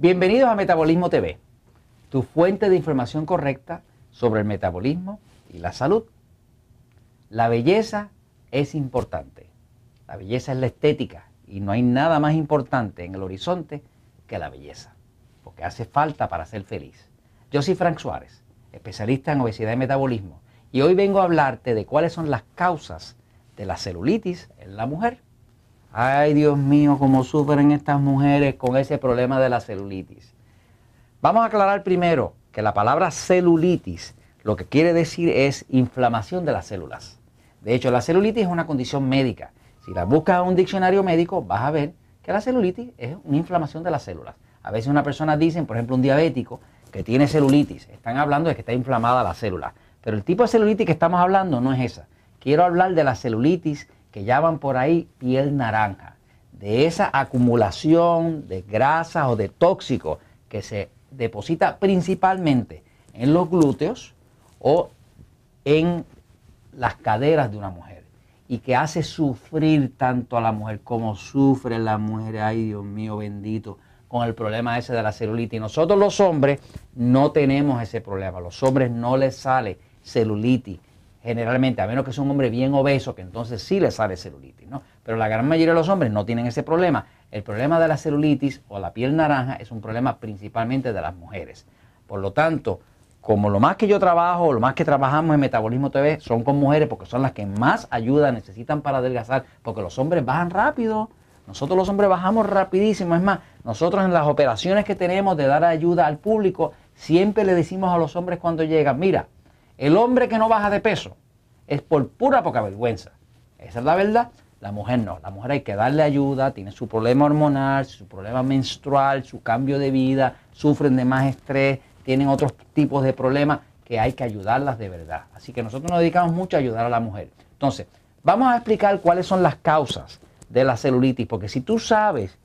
Bienvenidos a Metabolismo TV, tu fuente de información correcta sobre el metabolismo y la salud. La belleza es importante. La belleza es la estética y no hay nada más importante en el horizonte que la belleza, porque hace falta para ser feliz. Yo soy Frank Suárez, especialista en obesidad y metabolismo, y hoy vengo a hablarte de cuáles son las causas de la celulitis en la mujer. Ay, Dios mío, cómo sufren estas mujeres con ese problema de la celulitis. Vamos a aclarar primero que la palabra celulitis lo que quiere decir es inflamación de las células. De hecho, la celulitis es una condición médica. Si la buscas en un diccionario médico, vas a ver que la celulitis es una inflamación de las células. A veces una persona dice, por ejemplo, un diabético que tiene celulitis, están hablando de que está inflamada la célula. Pero el tipo de celulitis que estamos hablando no es esa. Quiero hablar de la celulitis que llaman por ahí piel naranja, de esa acumulación de grasas o de tóxicos que se deposita principalmente en los glúteos o en las caderas de una mujer y que hace sufrir tanto a la mujer como sufre la mujer, ay Dios mío bendito, con el problema ese de la celulitis. Y nosotros los hombres no tenemos ese problema, los hombres no les sale celulitis generalmente, a menos que sea un hombre bien obeso, que entonces sí le sale celulitis, ¿no? Pero la gran mayoría de los hombres no tienen ese problema. El problema de la celulitis o la piel naranja es un problema principalmente de las mujeres. Por lo tanto, como lo más que yo trabajo, lo más que trabajamos en Metabolismo TV son con mujeres porque son las que más ayuda necesitan para adelgazar, porque los hombres bajan rápido. Nosotros los hombres bajamos rapidísimo. Es más, nosotros en las operaciones que tenemos de dar ayuda al público, siempre le decimos a los hombres cuando llegan, mira, el hombre que no baja de peso es por pura poca vergüenza. Esa es la verdad. La mujer no. La mujer hay que darle ayuda, tiene su problema hormonal, su problema menstrual, su cambio de vida, sufren de más estrés, tienen otros tipos de problemas que hay que ayudarlas de verdad. Así que nosotros nos dedicamos mucho a ayudar a la mujer. Entonces, vamos a explicar cuáles son las causas de la celulitis, porque si tú sabes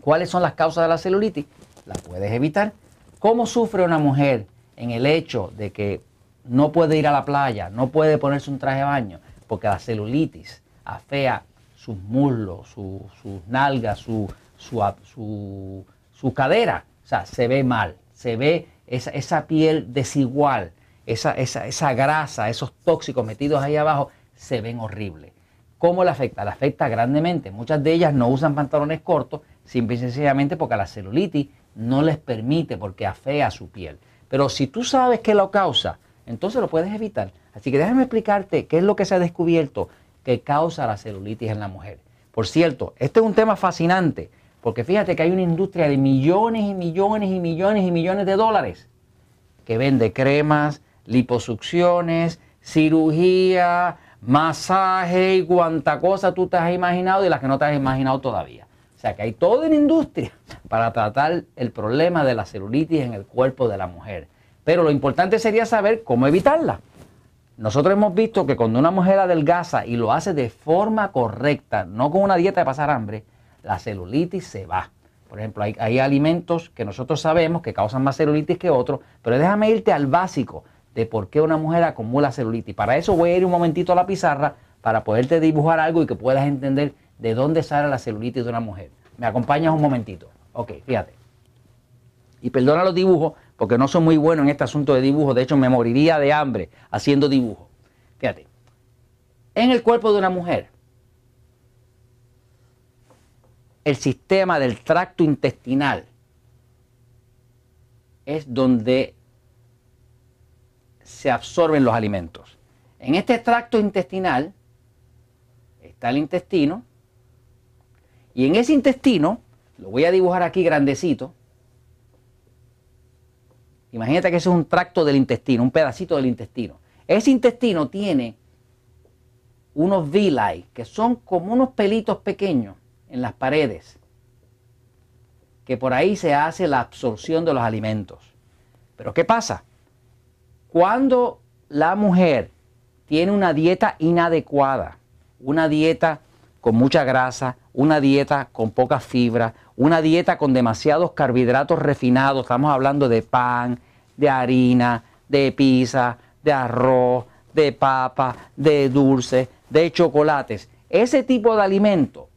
cuáles son las causas de la celulitis, la puedes evitar. ¿Cómo sufre una mujer en el hecho de que no puede ir a la playa, no puede ponerse un traje de baño, porque la celulitis afea sus muslos, sus nalgas, su, su, su, cadera. O sea, se ve mal, se ve esa, esa piel desigual, esa, esa, esa, grasa, esos tóxicos metidos ahí abajo, se ven horribles. ¿Cómo le afecta? Le afecta grandemente. Muchas de ellas no usan pantalones cortos, simple y sencillamente porque la celulitis no les permite, porque afea su piel. Pero si tú sabes qué lo causa, entonces lo puedes evitar. Así que déjame explicarte qué es lo que se ha descubierto que causa la celulitis en la mujer. Por cierto, este es un tema fascinante, porque fíjate que hay una industria de millones y millones y millones y millones de dólares que vende cremas, liposucciones, cirugía, masaje y cuanta cosa tú te has imaginado y las que no te has imaginado todavía. O sea que hay toda una industria para tratar el problema de la celulitis en el cuerpo de la mujer. Pero lo importante sería saber cómo evitarla. Nosotros hemos visto que cuando una mujer adelgaza y lo hace de forma correcta, no con una dieta de pasar hambre, la celulitis se va. Por ejemplo, hay, alimentos que nosotros sabemos que causan más celulitis que otros, pero déjame irte al básico de por qué una mujer acumula celulitis. Para eso voy a ir un momentito a la pizarra para poderte dibujar algo y que puedas entender de dónde sale la celulitis de una mujer. ¿Me acompañas un momentito? Ok, fíjate. Y perdona los dibujos porque no soy muy bueno en este asunto de dibujo. De hecho, me moriría de hambre haciendo dibujo. Fíjate, en el cuerpo de una mujer, el sistema del tracto intestinal es donde se absorben los alimentos. En este tracto intestinal está el intestino y en ese intestino, lo voy a dibujar aquí grandecito, Imagínate que eso es un tracto del intestino, un pedacito del intestino. Ese intestino tiene unos villi, que son como unos pelitos pequeños en las paredes, que por ahí se hace la absorción de los alimentos. Pero ¿qué pasa? Cuando la mujer tiene una dieta inadecuada, una dieta con mucha grasa, una dieta con poca fibra, una dieta con demasiados carbohidratos refinados, estamos hablando de pan, de harina, de pizza, de arroz, de papa, de dulce, de chocolates. Ese tipo de alimento,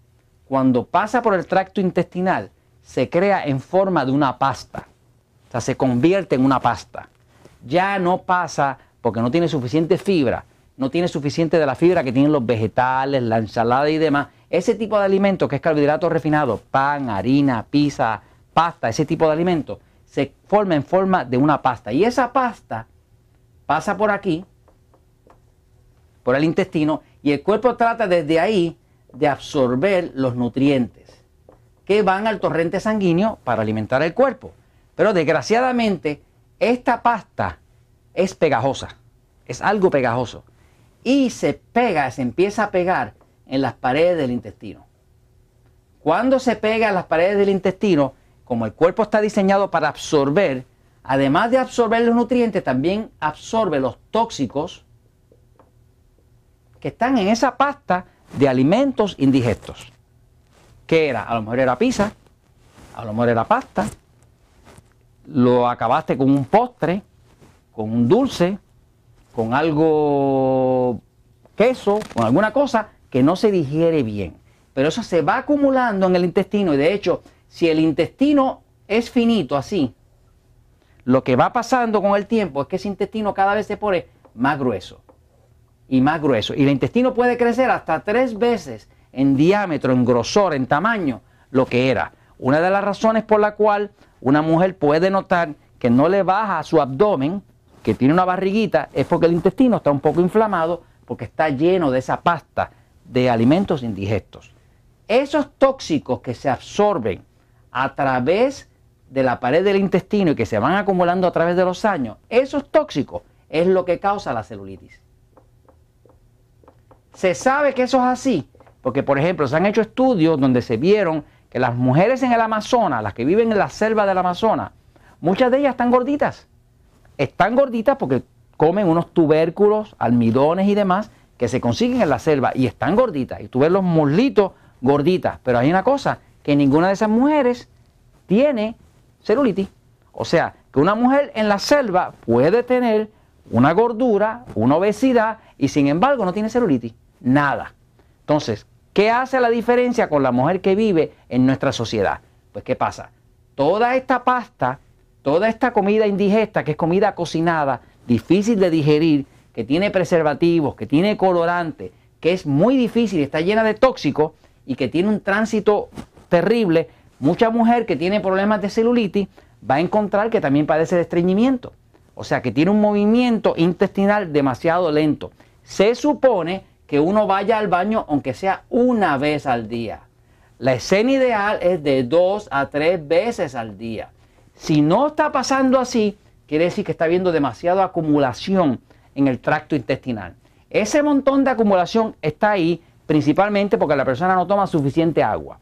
cuando pasa por el tracto intestinal, se crea en forma de una pasta. O sea, se convierte en una pasta. Ya no pasa porque no tiene suficiente fibra, no tiene suficiente de la fibra que tienen los vegetales, la ensalada y demás. Ese tipo de alimento que es carbohidrato refinado, pan, harina, pizza, pasta, ese tipo de alimento, se forma en forma de una pasta. Y esa pasta pasa por aquí, por el intestino, y el cuerpo trata desde ahí de absorber los nutrientes que van al torrente sanguíneo para alimentar el cuerpo. Pero desgraciadamente, esta pasta es pegajosa, es algo pegajoso. Y se pega, se empieza a pegar en las paredes del intestino. Cuando se pega en las paredes del intestino, como el cuerpo está diseñado para absorber, además de absorber los nutrientes, también absorbe los tóxicos que están en esa pasta de alimentos indigestos. ¿Qué era? A lo mejor era pizza, a lo mejor era pasta, lo acabaste con un postre, con un dulce, con algo queso, con alguna cosa que no se digiere bien. Pero eso se va acumulando en el intestino y de hecho, si el intestino es finito así, lo que va pasando con el tiempo es que ese intestino cada vez se pone más grueso y más grueso. Y el intestino puede crecer hasta tres veces en diámetro, en grosor, en tamaño, lo que era. Una de las razones por la cual una mujer puede notar que no le baja a su abdomen, que tiene una barriguita, es porque el intestino está un poco inflamado, porque está lleno de esa pasta de alimentos indigestos. Esos tóxicos que se absorben a través de la pared del intestino y que se van acumulando a través de los años, esos tóxicos es lo que causa la celulitis. Se sabe que eso es así, porque por ejemplo se han hecho estudios donde se vieron que las mujeres en el Amazonas, las que viven en la selva del Amazonas, muchas de ellas están gorditas. Están gorditas porque comen unos tubérculos, almidones y demás que se consiguen en la selva y están gorditas. Y tú ves los muslitos gorditas. Pero hay una cosa, que ninguna de esas mujeres tiene celulitis. O sea, que una mujer en la selva puede tener una gordura, una obesidad y sin embargo no tiene celulitis nada. Entonces, ¿qué hace la diferencia con la mujer que vive en nuestra sociedad? Pues, ¿qué pasa? Toda esta pasta, toda esta comida indigesta, que es comida cocinada, difícil de digerir, que tiene preservativos, que tiene colorante, que es muy difícil, está llena de tóxicos y que tiene un tránsito terrible, mucha mujer que tiene problemas de celulitis va a encontrar que también padece de estreñimiento. O sea, que tiene un movimiento intestinal demasiado lento. Se supone que uno vaya al baño aunque sea una vez al día. La escena ideal es de dos a tres veces al día. Si no está pasando así, quiere decir que está habiendo demasiada acumulación en el tracto intestinal. Ese montón de acumulación está ahí principalmente porque la persona no toma suficiente agua.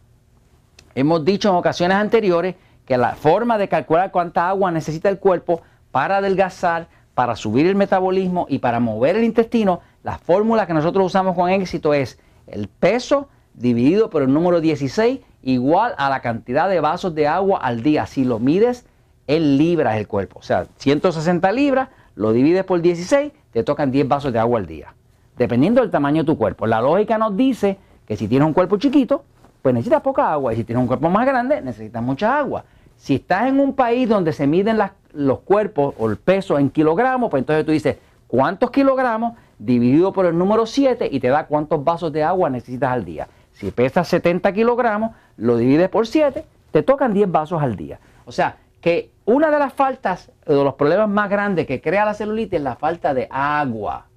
Hemos dicho en ocasiones anteriores que la forma de calcular cuánta agua necesita el cuerpo para adelgazar, para subir el metabolismo y para mover el intestino la fórmula que nosotros usamos con éxito es el peso dividido por el número 16 igual a la cantidad de vasos de agua al día. Si lo mides en libras el cuerpo, o sea, 160 libras, lo divides por 16, te tocan 10 vasos de agua al día. Dependiendo del tamaño de tu cuerpo. La lógica nos dice que si tienes un cuerpo chiquito, pues necesitas poca agua. Y si tienes un cuerpo más grande, necesitas mucha agua. Si estás en un país donde se miden los cuerpos o el peso en kilogramos, pues entonces tú dices, ¿cuántos kilogramos? dividido por el número 7 y te da cuántos vasos de agua necesitas al día. Si pesas 70 kilogramos, lo divides por 7, te tocan 10 vasos al día. O sea, que una de las faltas, de los problemas más grandes que crea la celulitis es la falta de agua.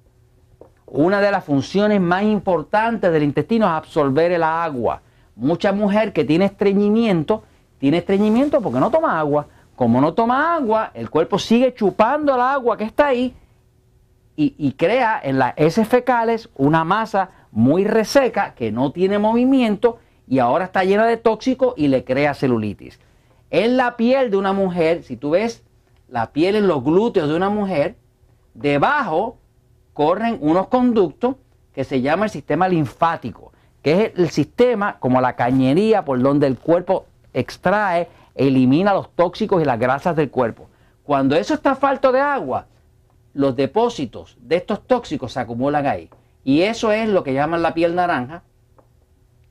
Una de las funciones más importantes del intestino es absorber el agua. Mucha mujer que tiene estreñimiento, tiene estreñimiento porque no toma agua. Como no toma agua, el cuerpo sigue chupando el agua que está ahí y, crea en las heces fecales una masa muy reseca que no tiene movimiento y ahora está llena de tóxicos y le crea celulitis. En la piel de una mujer, si tú ves la piel en los glúteos de una mujer, debajo corren unos conductos que se llama el sistema linfático, que es el sistema como la cañería por donde el cuerpo extrae, elimina los tóxicos y las grasas del cuerpo. Cuando eso está falto de agua, los depósitos de estos tóxicos se acumulan ahí. Y eso es lo que llaman la piel naranja,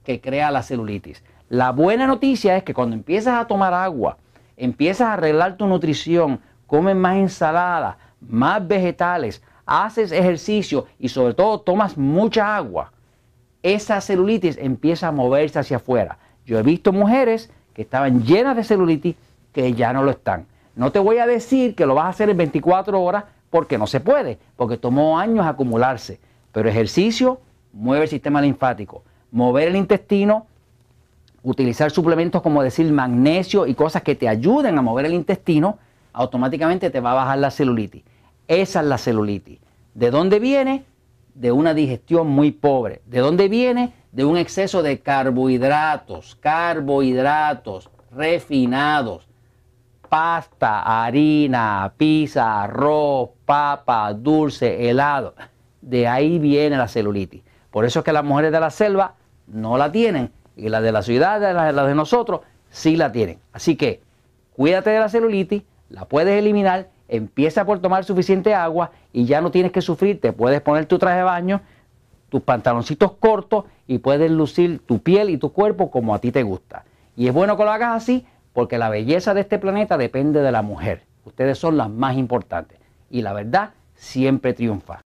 que crea la celulitis. La buena noticia es que cuando empiezas a tomar agua, empiezas a arreglar tu nutrición, comes más ensalada, más vegetales, haces ejercicio y sobre todo tomas mucha agua, esa celulitis empieza a moverse hacia afuera. Yo he visto mujeres que estaban llenas de celulitis que ya no lo están. No te voy a decir que lo vas a hacer en 24 horas porque no se puede, porque tomó años acumularse. Pero ejercicio mueve el sistema linfático, mover el intestino, utilizar suplementos como decir magnesio y cosas que te ayuden a mover el intestino, automáticamente te va a bajar la celulitis. Esa es la celulitis. ¿De dónde viene? De una digestión muy pobre. ¿De dónde viene? De un exceso de carbohidratos, carbohidratos refinados pasta, harina, pizza, arroz, papa, dulce, helado. De ahí viene la celulitis. Por eso es que las mujeres de la selva no la tienen y las de la ciudad, las de nosotros, sí la tienen. Así que cuídate de la celulitis, la puedes eliminar, empieza por tomar suficiente agua y ya no tienes que sufrir, te puedes poner tu traje de baño, tus pantaloncitos cortos y puedes lucir tu piel y tu cuerpo como a ti te gusta. Y es bueno que lo hagas así porque la belleza de este planeta depende de la mujer. Ustedes son las más importantes y la verdad siempre triunfa.